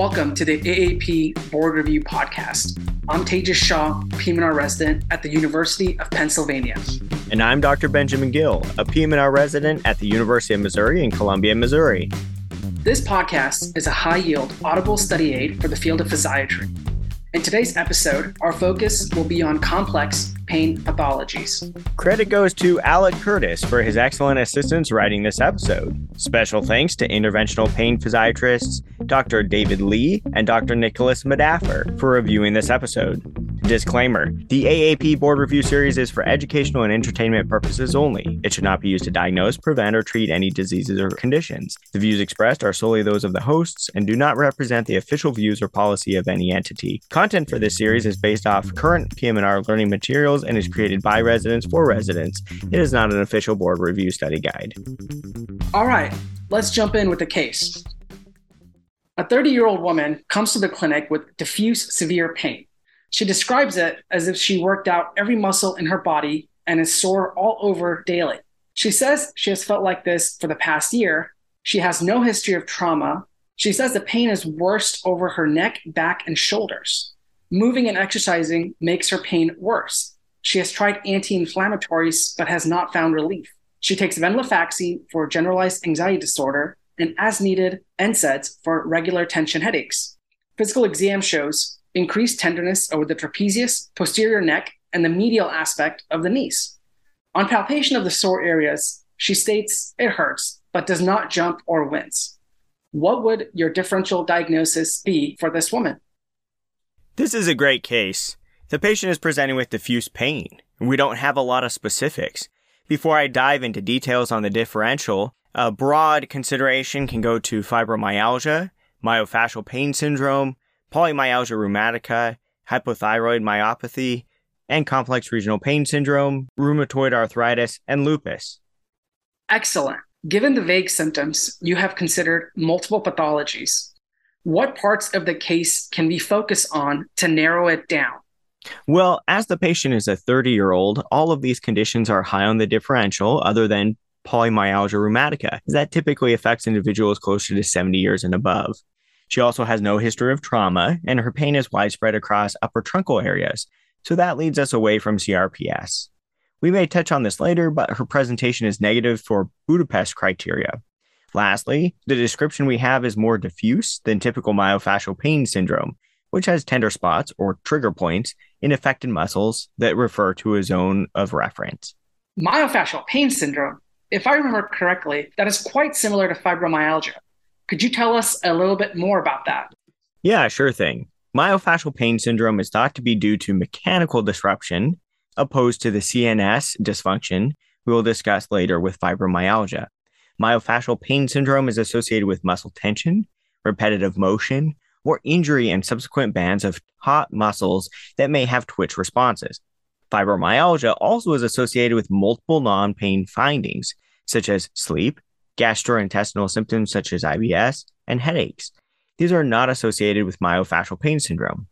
Welcome to the AAP Board Review Podcast. I'm Tejas Shah, PM&R resident at the University of Pennsylvania. And I'm Dr. Benjamin Gill, a PM&R resident at the University of Missouri in Columbia, Missouri. This podcast is a high yield audible study aid for the field of physiatry. In today's episode, our focus will be on complex pain pathologies. Credit goes to Alec Curtis for his excellent assistance writing this episode. Special thanks to interventional pain physiatrists Dr. David Lee and Dr. Nicholas Madaffer for reviewing this episode. Disclaimer The AAP Board Review Series is for educational and entertainment purposes only. It should not be used to diagnose, prevent, or treat any diseases or conditions. The views expressed are solely those of the hosts and do not represent the official views or policy of any entity. Content for this series is based off current PM&R learning materials and is created by residents for residents. It is not an official board review study guide. All right, let's jump in with the case. A 30 year old woman comes to the clinic with diffuse severe pain. She describes it as if she worked out every muscle in her body and is sore all over daily. She says she has felt like this for the past year. She has no history of trauma. She says the pain is worst over her neck, back, and shoulders. Moving and exercising makes her pain worse. She has tried anti inflammatories but has not found relief. She takes venlafaxine for generalized anxiety disorder and, as needed, NSAIDs for regular tension headaches. Physical exam shows increased tenderness over the trapezius, posterior neck, and the medial aspect of the knees. On palpation of the sore areas, she states it hurts, but does not jump or wince. What would your differential diagnosis be for this woman? This is a great case. The patient is presenting with diffuse pain. We don't have a lot of specifics. Before I dive into details on the differential, a broad consideration can go to fibromyalgia, myofascial pain syndrome, polymyalgia rheumatica, hypothyroid myopathy, and complex regional pain syndrome, rheumatoid arthritis, and lupus. Excellent. Given the vague symptoms, you have considered multiple pathologies. What parts of the case can we focus on to narrow it down? Well, as the patient is a 30 year old, all of these conditions are high on the differential, other than polymyalgia rheumatica. That typically affects individuals closer to 70 years and above. She also has no history of trauma, and her pain is widespread across upper truncal areas. So that leads us away from CRPS. We may touch on this later, but her presentation is negative for Budapest criteria. Lastly, the description we have is more diffuse than typical myofascial pain syndrome, which has tender spots or trigger points in affected muscles that refer to a zone of reference. Myofascial pain syndrome, if I remember correctly, that is quite similar to fibromyalgia. Could you tell us a little bit more about that? Yeah, sure thing. Myofascial pain syndrome is thought to be due to mechanical disruption, opposed to the CNS dysfunction we will discuss later with fibromyalgia. Myofascial pain syndrome is associated with muscle tension, repetitive motion, or injury and subsequent bands of taut muscles that may have twitch responses. Fibromyalgia also is associated with multiple non pain findings, such as sleep, gastrointestinal symptoms such as IBS, and headaches. These are not associated with myofascial pain syndrome.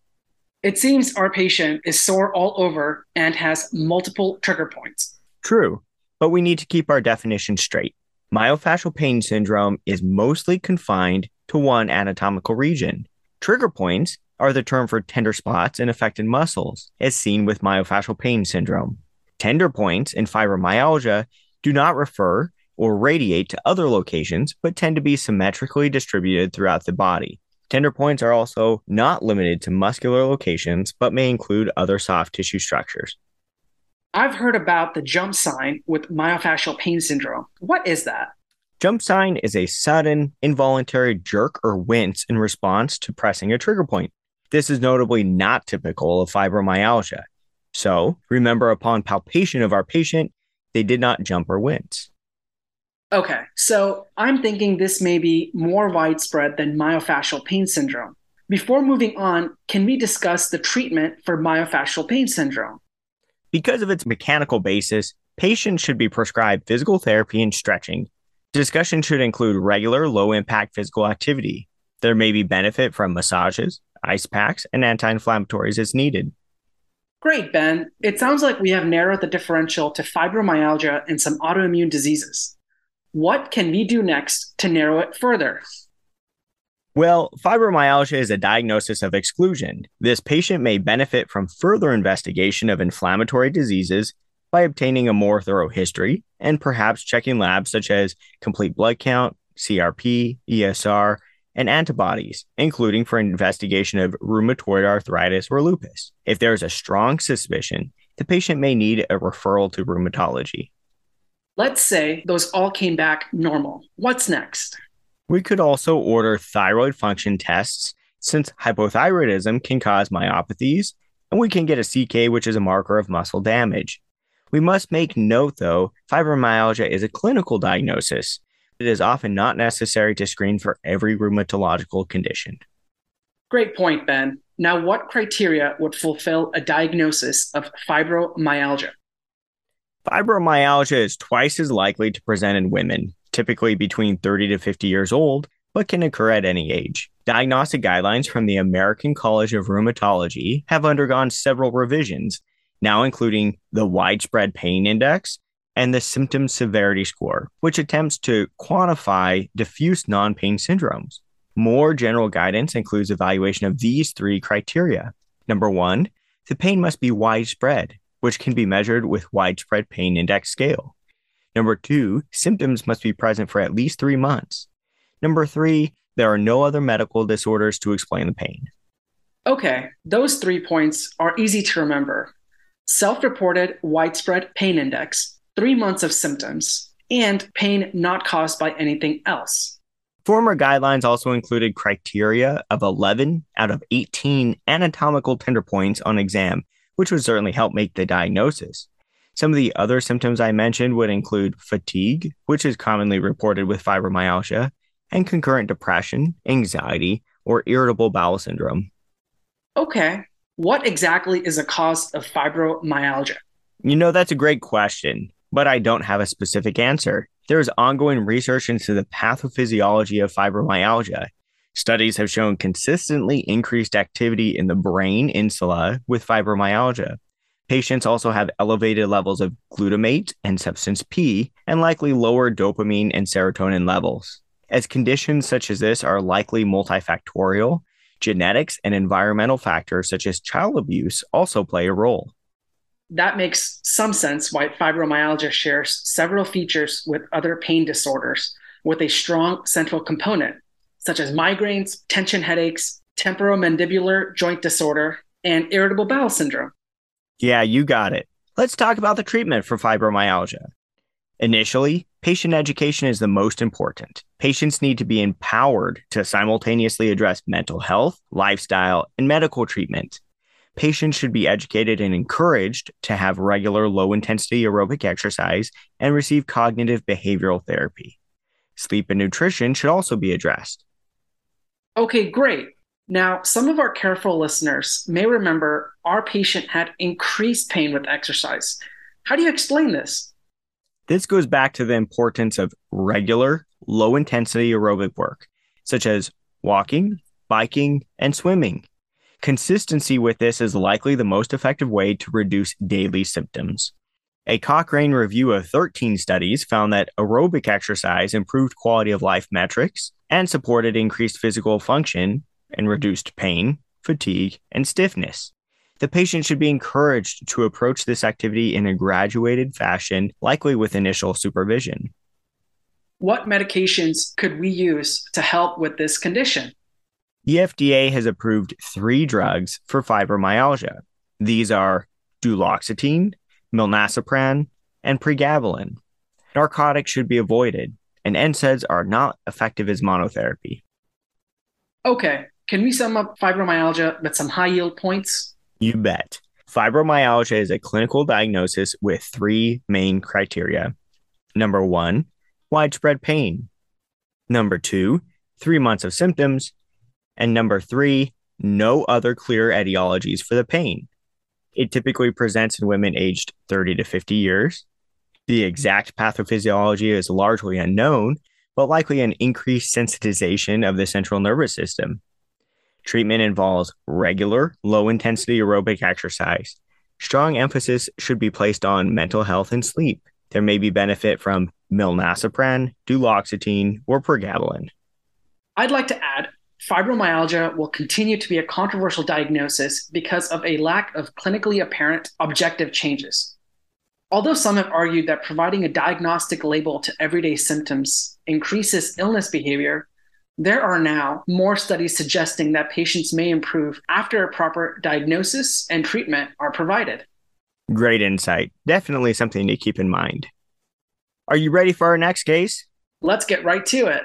It seems our patient is sore all over and has multiple trigger points. True, but we need to keep our definition straight. Myofascial pain syndrome is mostly confined to one anatomical region. Trigger points are the term for tender spots in affected muscles, as seen with myofascial pain syndrome. Tender points in fibromyalgia do not refer or radiate to other locations, but tend to be symmetrically distributed throughout the body. Tender points are also not limited to muscular locations, but may include other soft tissue structures. I've heard about the jump sign with myofascial pain syndrome. What is that? Jump sign is a sudden, involuntary jerk or wince in response to pressing a trigger point. This is notably not typical of fibromyalgia. So, remember upon palpation of our patient, they did not jump or wince. Okay, so I'm thinking this may be more widespread than myofascial pain syndrome. Before moving on, can we discuss the treatment for myofascial pain syndrome? Because of its mechanical basis, patients should be prescribed physical therapy and stretching. Discussion should include regular low impact physical activity. There may be benefit from massages, ice packs, and anti inflammatories as needed. Great, Ben. It sounds like we have narrowed the differential to fibromyalgia and some autoimmune diseases. What can we do next to narrow it further? Well, fibromyalgia is a diagnosis of exclusion. This patient may benefit from further investigation of inflammatory diseases by obtaining a more thorough history and perhaps checking labs such as complete blood count, CRP, ESR, and antibodies, including for an investigation of rheumatoid arthritis or lupus. If there is a strong suspicion, the patient may need a referral to rheumatology. Let's say those all came back normal. What's next? We could also order thyroid function tests since hypothyroidism can cause myopathies, and we can get a CK, which is a marker of muscle damage. We must make note, though, fibromyalgia is a clinical diagnosis. It is often not necessary to screen for every rheumatological condition. Great point, Ben. Now, what criteria would fulfill a diagnosis of fibromyalgia? Fibromyalgia is twice as likely to present in women, typically between 30 to 50 years old, but can occur at any age. Diagnostic guidelines from the American College of Rheumatology have undergone several revisions, now including the widespread pain index and the symptom severity score, which attempts to quantify diffuse non pain syndromes. More general guidance includes evaluation of these three criteria. Number one, the pain must be widespread, which can be measured with widespread pain index scale. Number two, symptoms must be present for at least three months. Number three, there are no other medical disorders to explain the pain. Okay, those three points are easy to remember self reported widespread pain index, three months of symptoms, and pain not caused by anything else. Former guidelines also included criteria of 11 out of 18 anatomical tender points on exam, which would certainly help make the diagnosis. Some of the other symptoms I mentioned would include fatigue, which is commonly reported with fibromyalgia, and concurrent depression, anxiety, or irritable bowel syndrome. Okay, what exactly is a cause of fibromyalgia? You know, that's a great question, but I don't have a specific answer. There is ongoing research into the pathophysiology of fibromyalgia. Studies have shown consistently increased activity in the brain insula with fibromyalgia. Patients also have elevated levels of glutamate and substance P, and likely lower dopamine and serotonin levels. As conditions such as this are likely multifactorial, genetics and environmental factors such as child abuse also play a role. That makes some sense why fibromyalgia shares several features with other pain disorders with a strong central component, such as migraines, tension headaches, temporomandibular joint disorder, and irritable bowel syndrome. Yeah, you got it. Let's talk about the treatment for fibromyalgia. Initially, patient education is the most important. Patients need to be empowered to simultaneously address mental health, lifestyle, and medical treatment. Patients should be educated and encouraged to have regular low intensity aerobic exercise and receive cognitive behavioral therapy. Sleep and nutrition should also be addressed. Okay, great. Now, some of our careful listeners may remember our patient had increased pain with exercise. How do you explain this? This goes back to the importance of regular, low intensity aerobic work, such as walking, biking, and swimming. Consistency with this is likely the most effective way to reduce daily symptoms. A Cochrane review of 13 studies found that aerobic exercise improved quality of life metrics and supported increased physical function and mm-hmm. reduced pain, fatigue, and stiffness. The patient should be encouraged to approach this activity in a graduated fashion, likely with initial supervision. What medications could we use to help with this condition? The FDA has approved three drugs for fibromyalgia. These are duloxetine, milnacipran, and pregabalin. Narcotics should be avoided, and NSAIDs are not effective as monotherapy. Okay, can we sum up fibromyalgia with some high yield points? You bet. Fibromyalgia is a clinical diagnosis with three main criteria. Number one, widespread pain. Number two, three months of symptoms. And number three, no other clear etiologies for the pain. It typically presents in women aged 30 to 50 years. The exact pathophysiology is largely unknown, but likely an increased sensitization of the central nervous system. Treatment involves regular, low intensity aerobic exercise. Strong emphasis should be placed on mental health and sleep. There may be benefit from milnacipran, duloxetine, or pregabalin. I'd like to add fibromyalgia will continue to be a controversial diagnosis because of a lack of clinically apparent objective changes. Although some have argued that providing a diagnostic label to everyday symptoms increases illness behavior, there are now more studies suggesting that patients may improve after a proper diagnosis and treatment are provided. Great insight. Definitely something to keep in mind. Are you ready for our next case? Let's get right to it.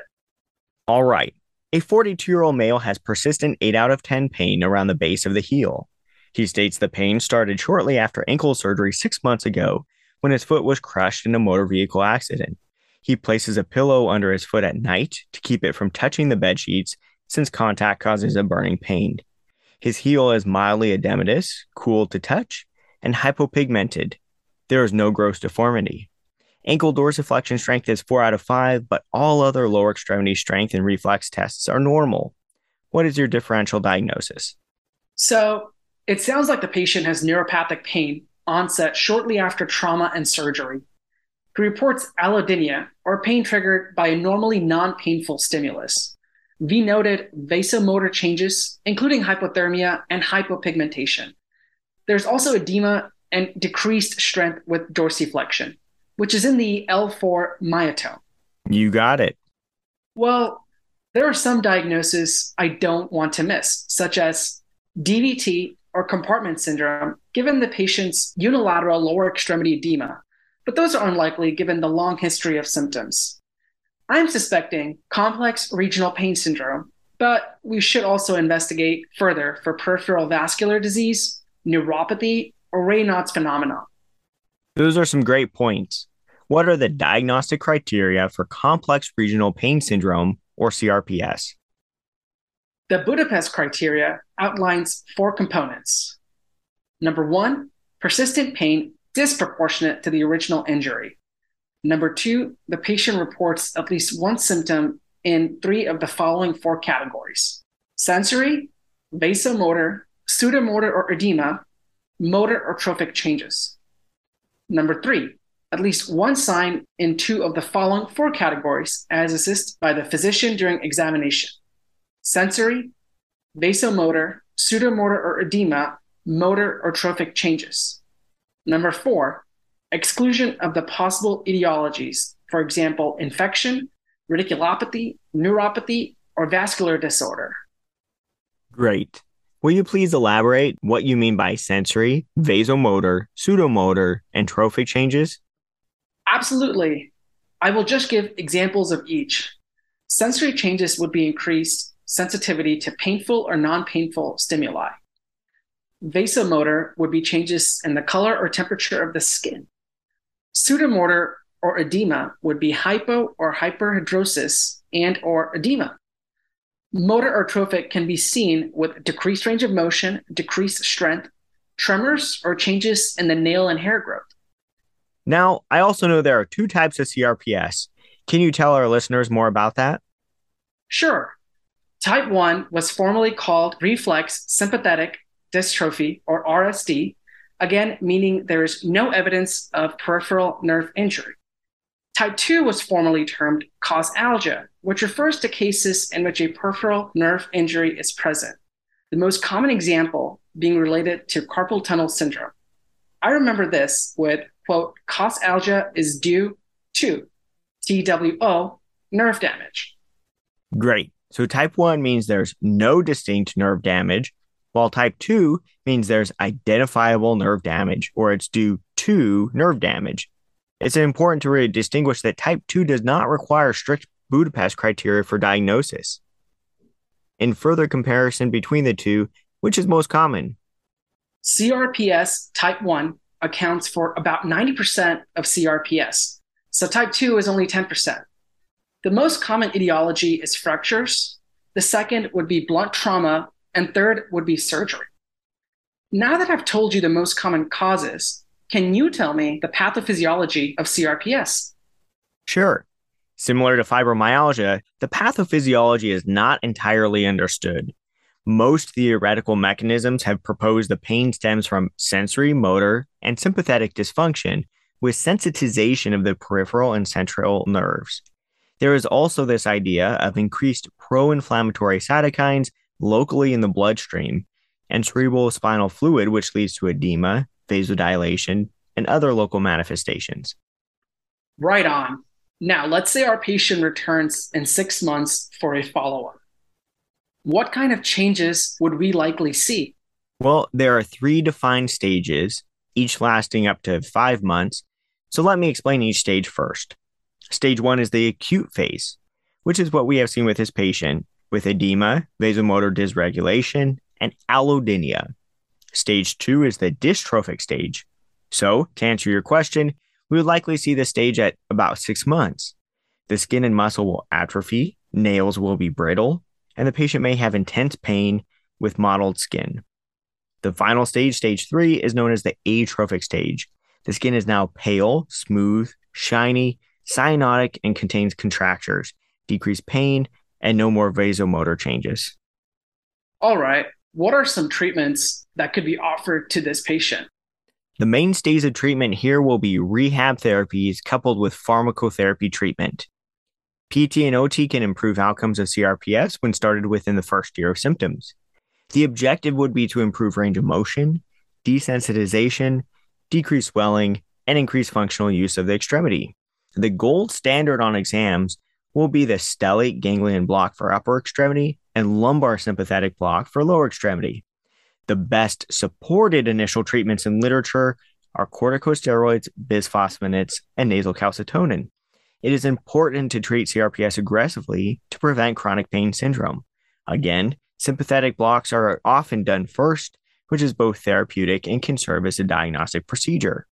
All right. A 42 year old male has persistent 8 out of 10 pain around the base of the heel. He states the pain started shortly after ankle surgery six months ago when his foot was crushed in a motor vehicle accident. He places a pillow under his foot at night to keep it from touching the bed sheets since contact causes a burning pain. His heel is mildly edematous, cool to touch, and hypopigmented. There is no gross deformity. Ankle dorsiflexion strength is 4 out of 5, but all other lower extremity strength and reflex tests are normal. What is your differential diagnosis? So, it sounds like the patient has neuropathic pain onset shortly after trauma and surgery. He reports allodynia, or pain triggered by a normally non painful stimulus. V noted vasomotor changes, including hypothermia and hypopigmentation. There's also edema and decreased strength with dorsiflexion, which is in the L4 myotome. You got it. Well, there are some diagnoses I don't want to miss, such as DVT or compartment syndrome, given the patient's unilateral lower extremity edema, but those are unlikely given the long history of symptoms. I'm suspecting complex regional pain syndrome, but we should also investigate further for peripheral vascular disease, neuropathy, or Raynaud's phenomenon. Those are some great points. What are the mm-hmm. diagnostic criteria for complex regional pain syndrome, or CRPS? The Budapest criteria outlines four components. Number one, persistent pain disproportionate to the original injury. Number two, the patient reports at least one symptom in three of the following four categories sensory, vasomotor, sudomotor or edema, motor or trophic changes. Number three, at least one sign in two of the following four categories as assessed by the physician during examination sensory, vasomotor, sudomotor or edema, motor or trophic changes. Number four, exclusion of the possible etiologies, for example, infection, radiculopathy, neuropathy, or vascular disorder. Great. Will you please elaborate what you mean by sensory, vasomotor, sudomotor, and trophic changes? Absolutely. I will just give examples of each. Sensory changes would be increased sensitivity to painful or non painful stimuli. Vasomotor would be changes in the color or temperature of the skin. Sudomotor or edema would be hypo or hyperhidrosis and or edema. Motor or trophic can be seen with decreased range of motion, decreased strength, tremors, or changes in the nail and hair growth. Now, I also know there are two types of CRPS. Can you tell our listeners more about that? Sure. Type 1 was formerly called reflex sympathetic dystrophy, or RSD, again, meaning there is no evidence of peripheral nerve injury. Type 2 was formerly termed causalgia, which refers to cases in which a peripheral nerve injury is present, the most common example being related to carpal tunnel syndrome. I remember this with, quote, causalgia is due to TWO nerve damage. Great. So type 1 means there's no distinct nerve damage, while type 2 means there's identifiable nerve damage or it's due to nerve damage. It's important to really distinguish that type 2 does not require strict Budapest criteria for diagnosis. In further comparison between the two, which is most common? CRPS type 1 accounts for about 90% of CRPS, so type 2 is only 10%. The most common etiology is fractures. The second would be blunt trauma and third would be surgery. Now that I've told you the most common causes, can you tell me the pathophysiology of CRPS? Sure. Similar to fibromyalgia, the pathophysiology is not entirely understood. Most theoretical mechanisms have proposed the pain stems from sensory, motor, and sympathetic dysfunction with sensitization of the peripheral and central nerves. There is also this idea of increased pro inflammatory cytokines locally in the bloodstream and cerebral spinal fluid, which leads to edema, vasodilation, and other local manifestations. Right on. Now, let's say our patient returns in six months for a follow up. What kind of changes would we likely see? Well, there are three defined stages, each lasting up to five months. So let me explain each stage first. Stage one is the acute phase, which is what we have seen with this patient with edema, vasomotor dysregulation, and allodynia. Stage two is the dystrophic stage. So, to answer your question, we would likely see this stage at about six months. The skin and muscle will atrophy, nails will be brittle, and the patient may have intense pain with mottled skin. The final stage, stage three, is known as the atrophic stage. The skin is now pale, smooth, shiny, cyanotic, and contains contractures, decreased pain, and no more vasomotor changes. All right. What are some treatments that could be offered to this patient? The mainstays of treatment here will be rehab therapies coupled with pharmacotherapy treatment. PT and OT can improve outcomes of CRPS when started within the first year of symptoms. The objective would be to improve range of motion, desensitization, decrease swelling, and increase functional use of the extremity. The gold standard on exams will be the stellate ganglion block for upper extremity and lumbar sympathetic block for lower extremity. The best supported initial treatments in literature are corticosteroids, bisphosphonates, and nasal calcitonin. It is important to treat CRPS aggressively to prevent chronic pain syndrome. Again, sympathetic blocks are often done first, which is both therapeutic and can serve as a diagnostic procedure.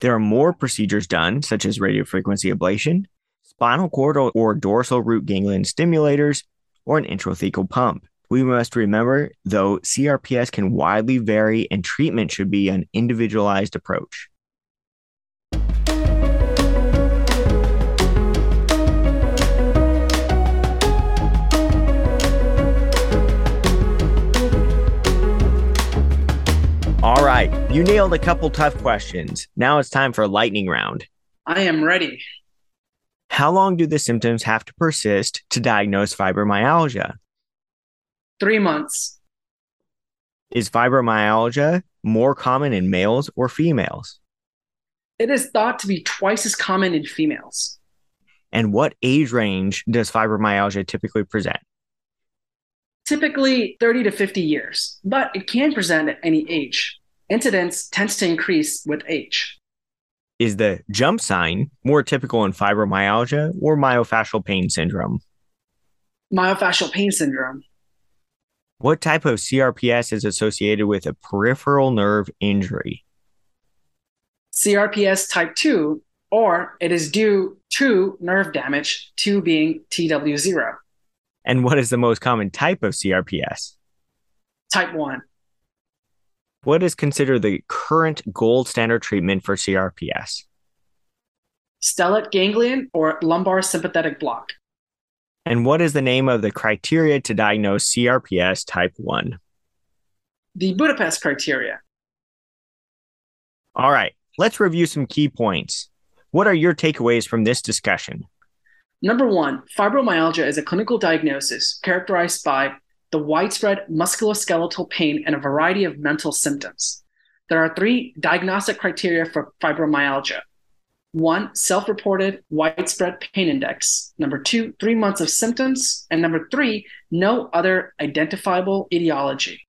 There are more procedures done, such as radiofrequency ablation, spinal cord or dorsal root ganglion stimulators, or an intrathecal pump. We must remember, though, CRPS can widely vary and treatment should be an individualized approach. All right, you nailed a couple tough questions. Now it's time for a lightning round. I am ready. How long do the symptoms have to persist to diagnose fibromyalgia? Three months. Is fibromyalgia more common in males or females? It is thought to be twice as common in females. And what age range does fibromyalgia typically present? Typically 30 to 50 years, but it can present at any age. Incidence tends to increase with age. Is the jump sign more typical in fibromyalgia or myofascial pain syndrome? Myofascial pain syndrome. What type of CRPS is associated with a peripheral nerve injury? CRPS type 2, or it is due to nerve damage, 2 being TW0. And what is the most common type of CRPS? Type 1. What is considered the current gold standard treatment for CRPS? Stellate ganglion or lumbar sympathetic block. And what is the name of the criteria to diagnose CRPS type 1? The Budapest criteria. All right, let's review some key points. What are your takeaways from this discussion? Number one, fibromyalgia is a clinical diagnosis characterized by the widespread musculoskeletal pain and a variety of mental symptoms. There are three diagnostic criteria for fibromyalgia one, self reported widespread pain index. Number two, three months of symptoms. And number three, no other identifiable etiology.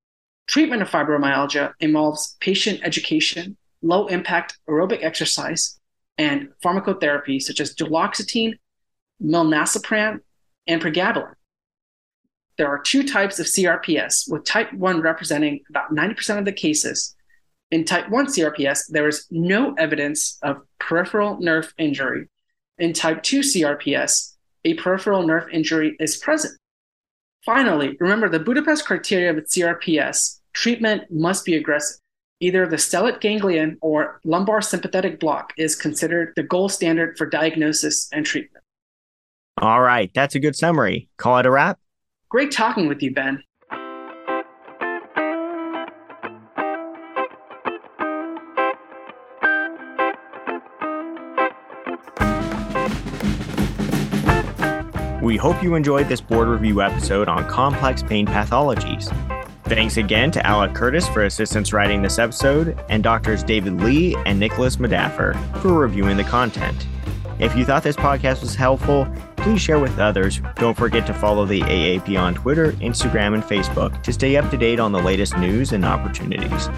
Treatment of fibromyalgia involves patient education, low impact aerobic exercise, and pharmacotherapy such as duloxetine, milnacipran, and pregabalin. There are two types of CRPS, with type 1 representing about 90% of the cases. In type 1 CRPS, there is no evidence of peripheral nerve injury. In type 2 CRPS, a peripheral nerve injury is present. Finally, remember the Budapest criteria with CRPS treatment must be aggressive. Either the stellate ganglion or lumbar sympathetic block is considered the gold standard for diagnosis and treatment. All right, that's a good summary. Call it a wrap. Great talking with you, Ben. We hope you enjoyed this board review episode on complex pain pathologies. Thanks again to Alec Curtis for assistance writing this episode, and doctors David Lee and Nicholas Madaffer for reviewing the content. If you thought this podcast was helpful, please share with others. Don't forget to follow the AAP on Twitter, Instagram, and Facebook to stay up to date on the latest news and opportunities.